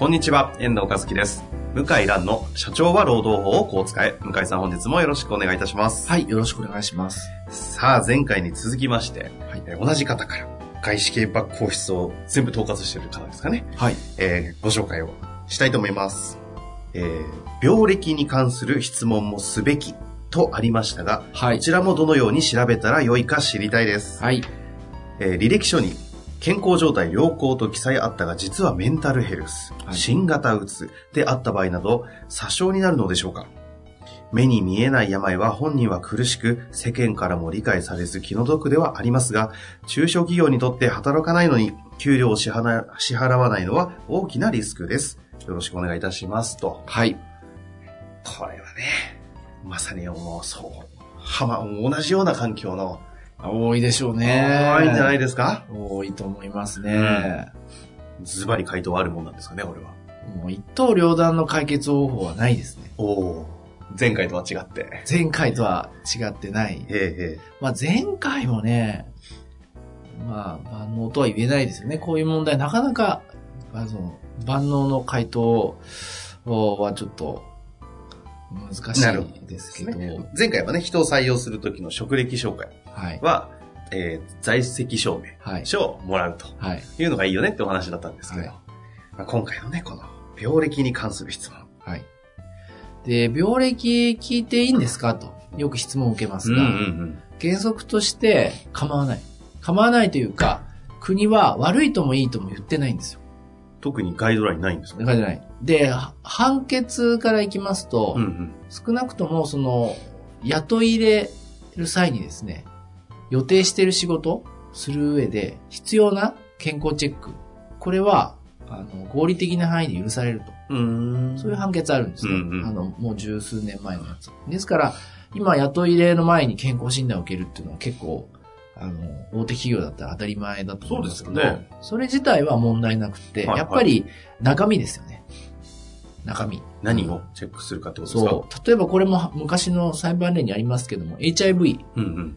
こんにちは、遠藤和樹です。向井蘭の社長は労働法をこう使え。向井さん本日もよろしくお願いいたします。はい、よろしくお願いします。さあ、前回に続きまして、はいえー同じ方から外資系バック放出を全部統括している方ですかね。はい。えーご紹介をしたいと思います。えー病歴に関する質問もすべきとありましたが、はいこちらもどのように調べたらよいか知りたいです。はい。えー履歴書に健康状態良好と記載あったが実はメンタルヘルス、はい。新型うつであった場合など詐称になるのでしょうか？目に見えない病は本人は苦しく世間からも理解されず気の毒ではありますが中小企業にとって働かないのに給料を支払支払わないのは大きなリスクです。よろしくお願いいたしますと。はい。これはねまさにもうそうはま同じような環境の多いでしょうね。多いんじゃないですか？多いと思いますね。ズバリ回答あるもんなんですかね、これは。もう一刀両断の解決方法はないですね。おお。前回とは違って。前回とは違ってない。えええまあ前回もね、まあ万能とは言えないですよね。こういう問題なかなか、あの万能の回答はちょっと難しいですけど。え前回はね、人を採用するときの職歴紹介はい。は、えー在籍証明はい。書をもらうとはい。いうのがいいよねってお話だったんですけど、はいまあ、今回のね、この病歴に関する質問。はい。で、病歴聞いていいんですかと、よく質問を受けますが、ん。原則として構わない。構わないというか、国は悪いともいいとも言ってないんですよ。特にガイドラインないんですかだからじゃない。で、は判決からいきますと、うんうん。少なくともその、雇い入れる際にですね、予定している仕事する上で必要な健康チェック。これは、あの、合理的な範囲で許されると。う。そういう判決あるんですね。うんうんあの、もう十数年前のやつ。ですから、今、雇い入れの前に健康診断を受けるっていうのは結構、あの、大手企業だったら当たり前だと思うんですけど、そうですよねそれ自体は問題なくて、はいはいやっぱり中身ですよね。中身。何をチェックするかってことですか？そう。例えばこれも昔の裁判例にありますけども、HIV。うんうん。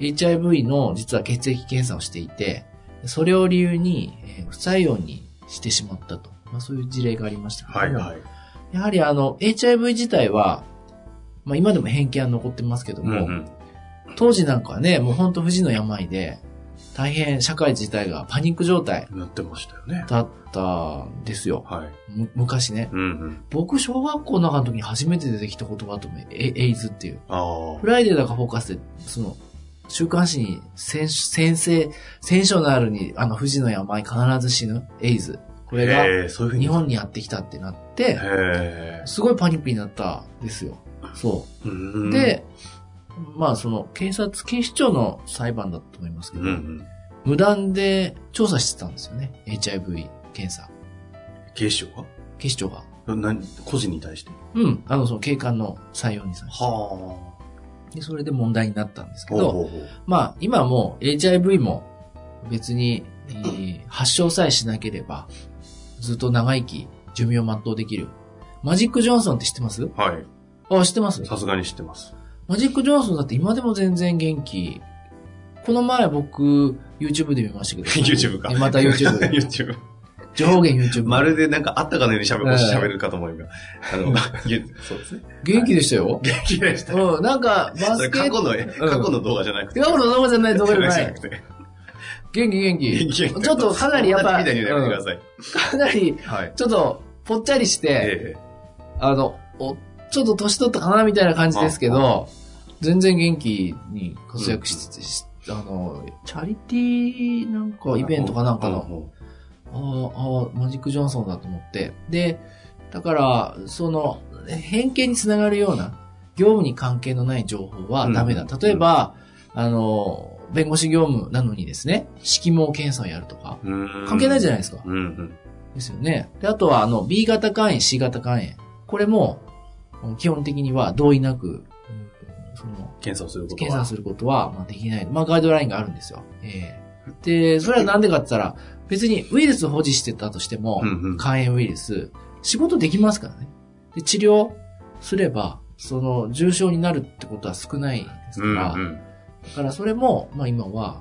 HIV の実は血液検査をしていて、それを理由に、えー不採用にしてしまったと。まあそういう事例がありましたけどもはいはい。やはりあの、HIV 自体は、まあ今でも偏見は残ってますけども、うんうん。当時なんかはね、もう本当不治の病で、大変社会自体がパニック状態なってましたよね。だったんですよ。はい。む昔ね。うんうん。僕、小学校の中の時に初めて出てきた言葉とも、エエイズっていう。ああフ。ライデーだかフォーカスで、その、週刊誌に先先生、センショナルに、あの、不治の病必ず死ぬ、エイズ。これが、へえそういうふうに。日本にやってきたってなって。すごいパニックになったんですよ。そうう。んで、まあその警察、警視庁の裁判だと思いますけど、うんうん。無断で調査してたんですよね。HIV 検査。警視庁警視庁が。が何個人に対して？うん。あの、その警官の採用に際して。はで、それで問題になったんですあ。けど、まあ今もう HIV も別に、えー発症さえしなければ、ずっと長生き、寿命を全うできる。マジック・ジョンソンって知ってます？はい。あ、知ってます？さすがに知ってます。マジック・ジョンソンだって今でも全然元気。この前僕、YouTube で見ましたけど。YouTube か。えまた YouTube。YouTube。上下 YouTube。まるでなんかあったかのように喋るうん喋るかと思うが。あの、ゆそうですね。元気でしたよ。元気でした。うん、なんか、バスケ過去の、過去の動画じゃなくて。過去の動画じゃない動画じゃない。元 気元気。元気ちょっとかなりやっぱ、かなり、はい。ちょっと、ぽっちゃりして、えあの、おちょっと年取ったかなみたいな感じですけど、全然元気に活躍しつつ、しあの、チャリティーなんかえイベントかなんかの、の。ああ、マジック・ジョンソンだと思って。で、だから、その、偏見につながるような、業務に関係のない情報はダメだ。うん例えば、あの、弁護士業務なのにですね、色毛検査をやるとか、うん関係ないじゃないですか。うんうん。ですよね。で、あとは、あの、B 型肝炎、C 型肝炎。これも、基本的には同意なく、うんその、検査をすることは。検査することは、まあ、できない。まあ、ガイドラインがあるんですよ。ええで、それはなんでかって言ったら、別にウイルスを保持してたとしても、肝炎ウイルス、仕事できますからね。で、治療すれば、その、重症になるってことは少ないですかうんら、うん。だからそれも、まあ今は、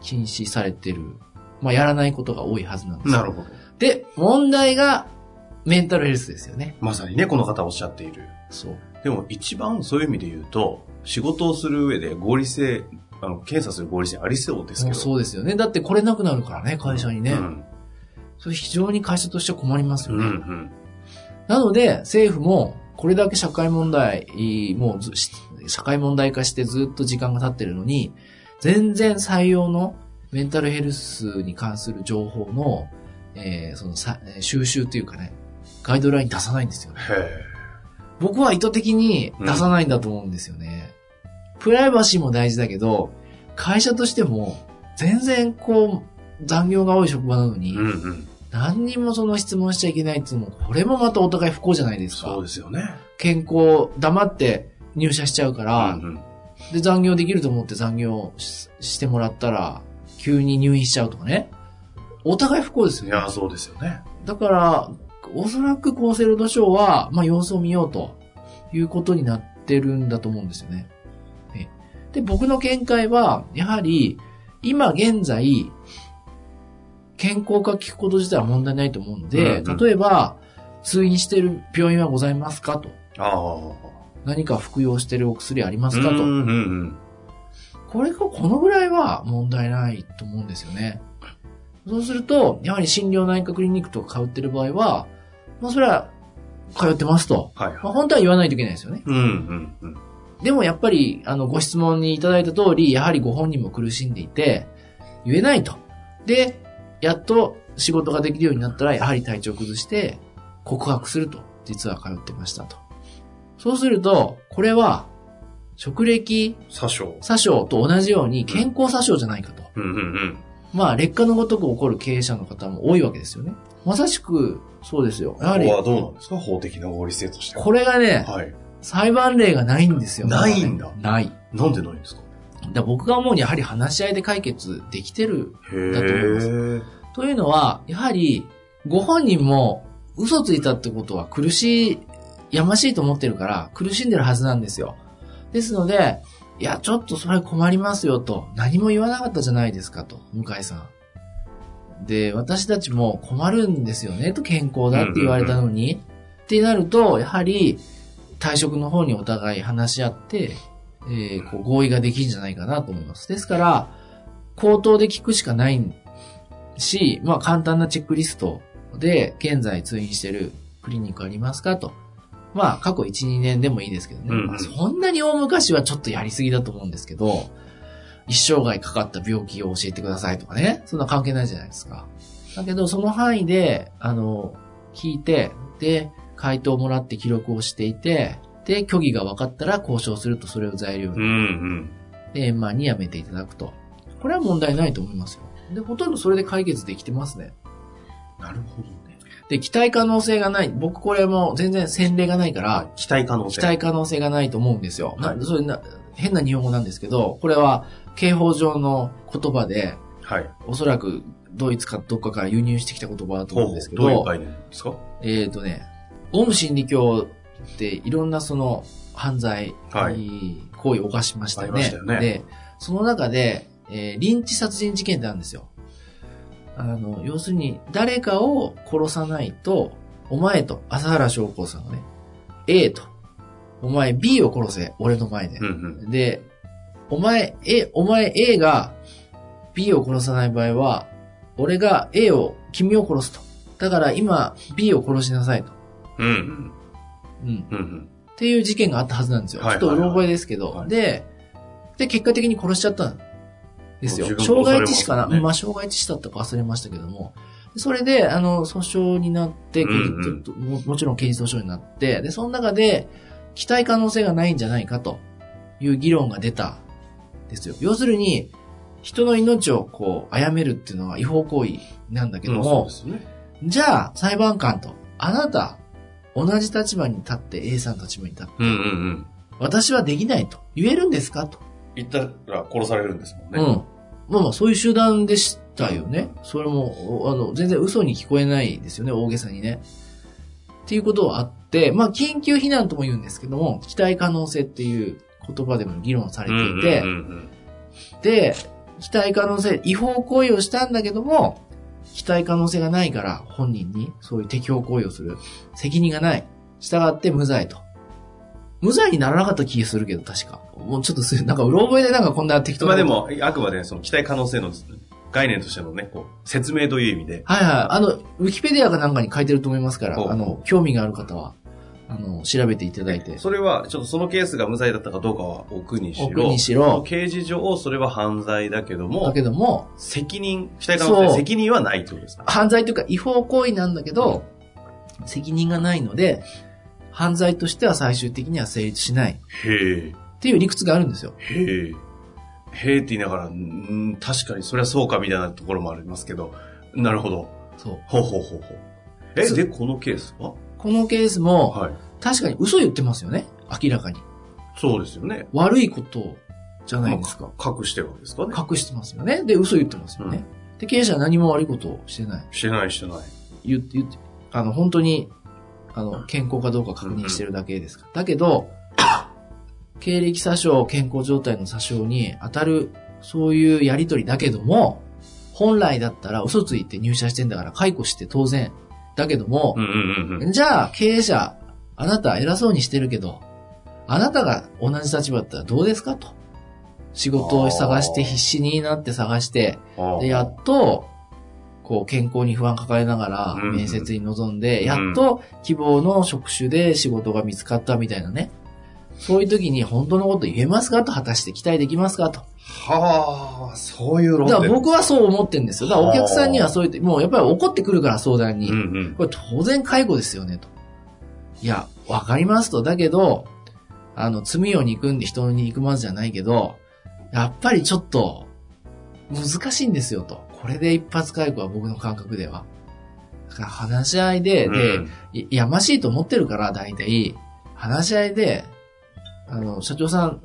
禁止されてる。まあやらないことが多いはずなんですよなるほど。で、問題が、メンタルヘルスですよね。まさにね、この方おっしゃっている。そう。でも一番そういう意味で言うと、仕事をする上で合理性、あの、検査する合理性ありそうですけど。そうですよね。だって来れなくなるからね、会社にね。うん。それ非常に会社としては困りますうよね。んうん。なので、政府も、これだけ社会問題、もう社会問題化してずっと時間が経ってるのに、全然採用のメンタルヘルスに関する情報の、えーそのさ収集というかね、ガイドライン出さないんですよね。へ僕は意図的に出さないんだと思うんですよね。プライバシーも大事だけど、会社としても、全然こう、残業が多い職場なのえ。に、うんうん。何人もその質問しちゃいけないっていうのも、これもまたお互い不幸じゃないですか。そうですよね。健康、黙って入社しちゃうから、うんうんで、残業できると思って残業ししてもらったら、急に入院しちゃうとかね。お互い不幸ですよね。いや、そうですよね。だから、おそらく厚生労働省は、まあ、様子を見ようということになってるんだと思うんですよね。ねで、僕の見解は、やはり、今現在、健康が聞くこと自体は問題ないと思うので、うんうん例えば、通院している病院はございますかと。ああ。何か服用しているお薬ありますかと。うんうんうん。これがこのぐらいは問題ないと思うんですよね。そうすると、やはり心療内科クリニックとか通ってる場合は、まあそれは通ってますと。はいはい。まあ本当は言わないといけないですよね。うんうんうん。でもやっぱり、あの、ご質問にいただいた通り、やはりご本人も苦しんでいて、言えないと。で、やっと仕事ができるようになったら、やはり体調崩して、告白すると。実は通ってましたと。そうすると、これは、職歴詐称。詐称と同じように健康詐称じゃないかと。うんうんうん。まあ、劣化のごとく起こる経営者の方も多いわけですよね。まさしく、そうですよ。やはりここ、はどうなんですか？法的な合理性としては。これがね、はい。裁判例がないんですよ。ないんだない。なんでないんですか？だ僕が思うにやはり話し合いで解決できてる。へだと思いますえ。というのは、やはり、ご本人も嘘ついたってことは苦しい、やましいと思ってるから苦しんでるはずなんですよ。ですので、いや、ちょっとそれ困りますよと、何も言わなかったじゃないですかと、向井さん。で、私たちも困るんですよねと、健康だって言われたのに。ってなると、やはり、退職の方にお互い話し合って、えーこう合意ができるんじゃないかなと思います。ですから、口頭で聞くしかないし、まあ簡単なチェックリストで、現在通院してるクリニックありますかと。まあ過去1、2年でもいいですけどね。うんうんまあそんなに大昔はちょっとやりすぎだと思うんですけど、一生涯かかった病気を教えてくださいとかね。そんな関係ないじゃないですか。だけど、その範囲で、あの、聞いて、で、回答をもらって記録をしていて、で、虚偽が分かったら交渉するとそれを材料にうんうん。で、円満にやめていただくと。これは問題ないと思いますよ。で、ほとんどそれで解決できてますね。なるほどね。で、期待可能性がない。僕これも全然先例がないから、期待可能性。期待可能性がないと思うんですよ。はいなそれな変な日本語なんですけど、これは刑法上の言葉で、はい。おそらくドイツかどっかから輸入してきた言葉だと思うんですけどういうど、概念ですか？えっ、とね、オウム真理教っていろんなその犯罪、はい行為を犯しましたよね。ありましたよねで、その中で、えー、リンチ殺人事件ってあるんですよ。あの、要するに、誰かを殺さないと、お前と、朝原将校さんがね、A と、お前 B を殺せ、俺の前で。うんうん。で、お前、A、お前 A が B を殺さない場合は、俺が A を、君を殺すと。だから今 B を殺しなさいと。うんうん。うん。うんうん。っていう事件があったはずなんですよ。はいちょっとうろ覚えですけど。はいで、で、結果的に殺しちゃったんですよ。傷害致死かな、ねまあ、傷害致死だったか忘れましたけども。それで、あの、訴訟になって、ももちろん刑事訴訟になって、で、その中で、期待可能性がないんじゃないかという議論が出たですよ。要するに、人の命をこう、殺めるっていうのは違法行為なんだけどうんも、そうですよね。じゃあ、裁判官と、あなた、同じ立場に立って A さんの立場に立って、うんうんうん。私はできないと言えるんですかと。言ったら殺されるんですもんね。うん。まあまあ、そういう集団でしたよね。それも、あの、全然嘘に聞こえないですよね、大げさにね。っていうことはあって、まあ、緊急避難とも言うんですけども、期待可能性っていう言葉でも議論されていて、うんうんうんで、期待可能性、違法行為をしたんだけども、期待可能性がないから本人にそういう適法行為をする責任がない。従って無罪と。無罪にならなかった気がするけど、確か。もうちょっとすなんか、うろ覚えでなんかこんな適当なまあでも、あくまでその期待可能性の概念としてのね、こう、説明という意味で。はいはい。あの、ウィキペディアかなんかに書いてると思いますから、あの、興味がある方は、あの、調べていただいて。それは、ちょっとそのケースが無罪だったかどうかは置くにしろ、置くにしろ。刑事上、それは犯罪だけども、だけども、責任、期待可能性、責任はないってことですか？犯罪というか違法行為なんだけど、責任がないので、犯罪としては最終的には成立しない。へえ、っていう理屈があるんですよ。へえ、へえって言いながら、うん、確かにそれはそうかみたいなところもありますけど、なるほど。そう。ほうほうほうほう。え、で、このケースは？このケースも、はい。確かに嘘言ってますよね。明らかに。そうですよね。悪いことじゃないですか。まあ隠してるわけですかね。隠してますよね。で、嘘言ってますよね。で、経営者は何も悪いことをしてない。してないしてない。言って、言って、あの、本当に、あの、健康かどうか確認してるだけですから。だけど、経歴詐称、健康状態の詐称に当たる、そういうやりとりだけども、本来だったら嘘ついて入社してんだから解雇して当然。だけどもう、んうんうんうん。じゃあ経営者、あなた偉そうにしてるけど、あなたが同じ立場だったらどうですかと。仕事を探して必死になって探して、で、やっと、こう、健康に不安抱えながらうん面接に臨んで、んやっと希望の職種で仕事が見つかったみたいなね。そういう時に本当のこと言えますかと果たして期待できますかと。はあ、そういう論だ点。から僕はそう思ってるんですよ。だからお客さんにはそう言って、もうやっぱり怒ってくるから相談に。うんうん。これ当然介護ですよねと。いや、わかりますと。だけど、あの、罪を憎んで人に憎まずじゃないけど、やっぱりちょっと、難しいんですよと。これで一発介護は僕の感覚では。だから話し合いで、で、うんいやましいと思ってるから、大体、話し合いで、あの、社長さん、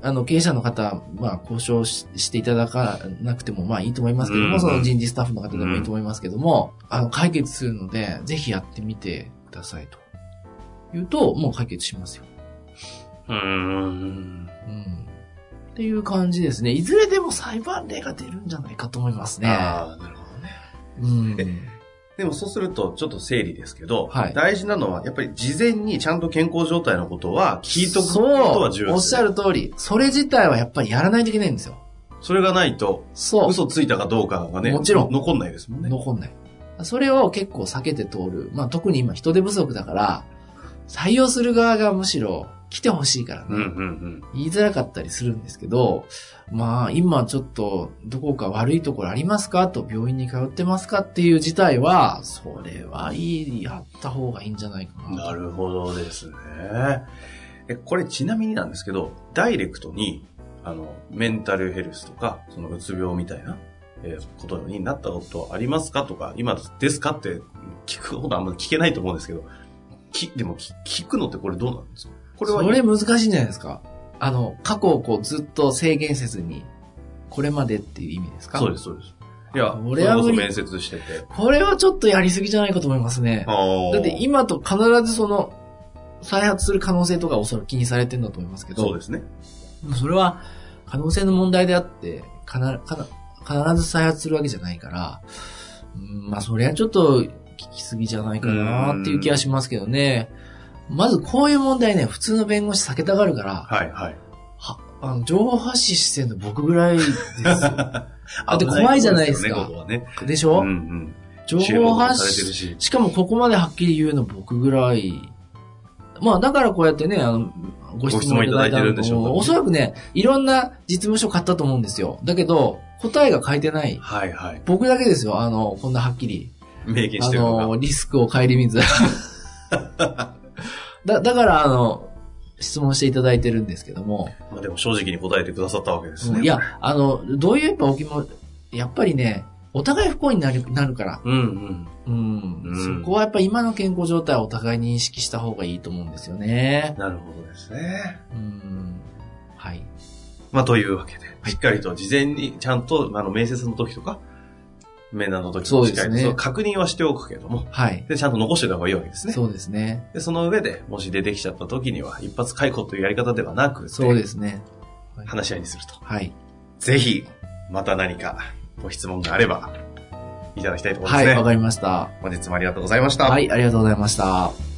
あの、経営者の方、まあ、交渉ししていただかなくても、まあいいと思いますけども、うんその人事スタッフの方でもいいと思いますけども、あの、解決するので、ぜひやってみてくださいと。言うと、もう解決しますよ。うーん。うん。っていう感じですね。いずれでも裁判例が出るんじゃないかと思いますね。ああ、なるほどね。うん。でもそうすると、ちょっと整理ですけど、はい大事なのは、やっぱり事前にちゃんと健康状態のことは聞いとくことは重要おっしゃ。る通り。それ自体はやっぱりやらないといけないんですよ。それがないと、そう。嘘ついたかどうかがね、もちろん残んないですもんね。残んない。それを結構避けて通る。まあ特に今人手不足だから、採用する側がむしろ来てほしいからね、うんうんうん。言いづらかったりするんですけど、まあ今ちょっとどこか悪いところありますか？と病院に通ってますか？っていう事態は、それはいい、やった方がいいんじゃないかな。なるほどですね。え、これちなみになんですけど、ダイレクトに、あの、メンタルヘルスとか、そのうつ病みたいな、えーことになったことありますか？とか、今ですか？って聞くことあんまり聞けないと思うんですけど、き、でも聞聞くのってこれどうなんですか？これはそれ難しいんじゃないですか？あの、過去をこうずっと制限せずに、これまでっていう意味ですか？そうです、そうです。いや、俺はそ面接してて。これはちょっとやりすぎじゃないかと思いますね。だだって今と必ずその、再発する可能性とかおそらく気にされてるんだと思いますけど、そうですね。それは可能性の問題であって、かな、かな、必ず再発するわけじゃないから、うんまあそれはちょっと聞きすぎじゃないかなっていう気がしますけどね。まずこういう問題ね、普通の弁護士避けたがるから、はい、はい。はあの情報発信してんの僕ぐらいですよ。だって怖いじゃないですかね、ね。でしょ、うんうん。情報発信し。しかもここまではっきり言うの僕ぐらい。まあだからこうやってね、あの、ご質問いただいてるんでしょうねおそらくね、いろんな実務書買ったと思うんですよ。だけど、答えが書いてない。はい、はい。僕だけですよ、あの、こんなはっきり。明言あしてるのが。の、リスクを顧みず。だ、だから、あの、質問していただいてるんですけども。まあでも正直に答えてくださったわけですね。いや、あの、どういうやっぱお気も、やっぱりね、お互い不幸になるなるから、うんうん。うん、うんそこはやっぱ今の健康状態をお互いに認識した方がいいと思うんですよね。なるほどですね。うん。はい。まあというわけで、しっかりと事前にちゃんと、あの、面接の時とか、面談の時そうですねもしっかりとそう確認はしておくけども、はい。で、ちゃんと残しておいた方がいいわけですね。そうですね。で、その上で、もし出てきちゃった時には、一発解雇というやり方ではなくて、そうですね。話し合いにすると。はい。ぜひ、また何かご質問があれば、いただきたいと思いまはい、すね。わかりました。本日もありがとうございました。はい、ありがとうございました。